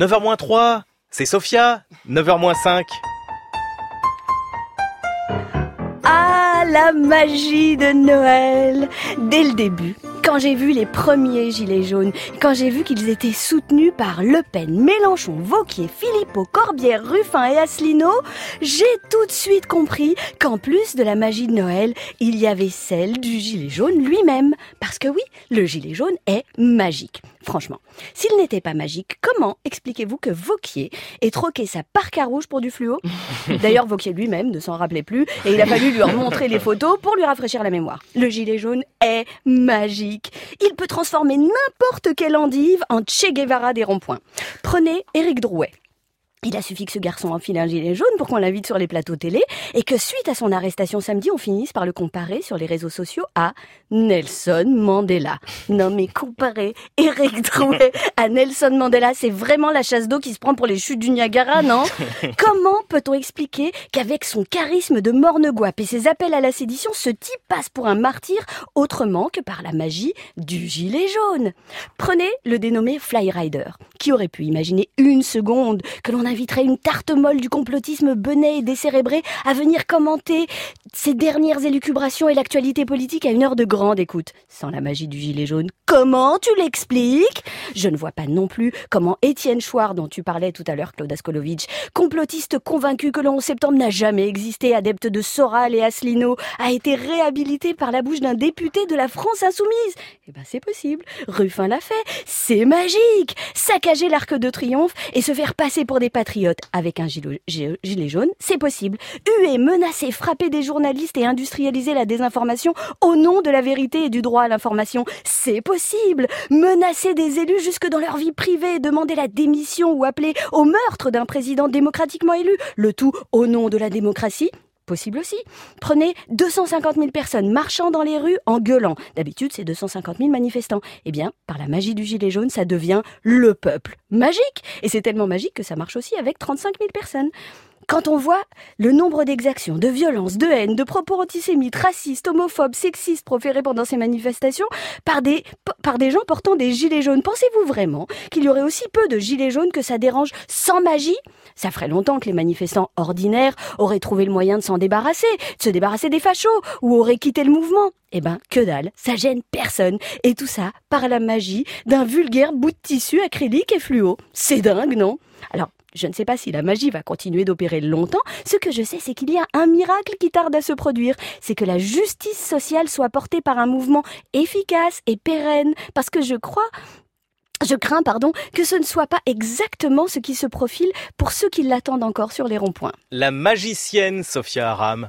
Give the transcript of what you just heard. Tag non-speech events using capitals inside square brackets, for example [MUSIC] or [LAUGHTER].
9h 3, c'est Sophia. 9h 5. Ah, la magie de Noël Dès le début, quand j'ai vu les premiers gilets jaunes, quand j'ai vu qu'ils étaient soutenus par Le Pen, Mélenchon, Vauquier, Philippot, Corbière, Ruffin et Asselineau, j'ai tout de suite compris qu'en plus de la magie de Noël, il y avait celle du gilet jaune lui-même. Parce que oui, le gilet jaune est magique. Franchement, s'il n'était pas magique, comment expliquez-vous que Vauquier ait troqué sa parka rouge pour du fluo? [LAUGHS] D'ailleurs, Vauquier lui-même ne s'en rappelait plus et il a fallu lui remontrer les photos pour lui rafraîchir la mémoire. Le gilet jaune est magique. Il peut transformer n'importe quelle endive en Che Guevara des ronds-points. Prenez Éric Drouet. Il a suffi que ce garçon enfile un gilet jaune pour qu'on l'invite sur les plateaux télé et que suite à son arrestation samedi, on finisse par le comparer sur les réseaux sociaux à Nelson Mandela. Non mais comparer Eric Drouet à Nelson Mandela, c'est vraiment la chasse d'eau qui se prend pour les chutes du Niagara, non? [LAUGHS] Comment peut-on expliquer qu'avec son charisme de morne et ses appels à la sédition, ce type passe pour un martyr autrement que par la magie du gilet jaune? Prenez le dénommé Flyrider. Qui aurait pu imaginer une seconde que l'on inviterait une tarte molle du complotisme benet et décérébré à venir commenter ses dernières élucubrations et l'actualité politique à une heure de grande écoute. Sans la magie du gilet jaune, comment tu l'expliques? Je ne vois pas non plus comment Étienne Chouard, dont tu parlais tout à l'heure, Claude Askolovitch, complotiste convaincu que le 11 septembre n'a jamais existé, adepte de Soral et Asselineau, a été réhabilité par la bouche d'un député de la France insoumise. Eh ben c'est possible. Ruffin l'a fait. C'est magique. Saccager l'arc de triomphe et se faire passer pour des patriotes avec un gilet jaune, c'est possible. Huer, menacer, frapper des journalistes et industrialiser la désinformation au nom de la vérité et du droit à l'information, c'est possible. Menacer des élus jusque dans leur vie privée, demander la démission ou appeler au meurtre d'un président démocratiquement élu, le tout au nom de la démocratie, possible aussi. Prenez 250 000 personnes marchant dans les rues en gueulant. D'habitude, c'est 250 000 manifestants. Eh bien, par la magie du gilet jaune, ça devient le peuple. Magique Et c'est tellement magique que ça marche aussi avec 35 000 personnes. Quand on voit le nombre d'exactions, de violences, de haine, de propos antisémites, racistes, homophobes, sexistes proférés pendant ces manifestations par des, par des gens portant des gilets jaunes, pensez-vous vraiment qu'il y aurait aussi peu de gilets jaunes que ça dérange sans magie? Ça ferait longtemps que les manifestants ordinaires auraient trouvé le moyen de s'en débarrasser, de se débarrasser des fachos, ou auraient quitté le mouvement. Eh ben, que dalle, ça gêne personne. Et tout ça par la magie d'un vulgaire bout de tissu acrylique et fluo. C'est dingue, non? Alors, je ne sais pas si la magie va continuer d'opérer longtemps. Ce que je sais, c'est qu'il y a un miracle qui tarde à se produire. C'est que la justice sociale soit portée par un mouvement efficace et pérenne. Parce que je crois je crains, pardon, que ce ne soit pas exactement ce qui se profile pour ceux qui l'attendent encore sur les ronds-points. La magicienne Sophia Aram.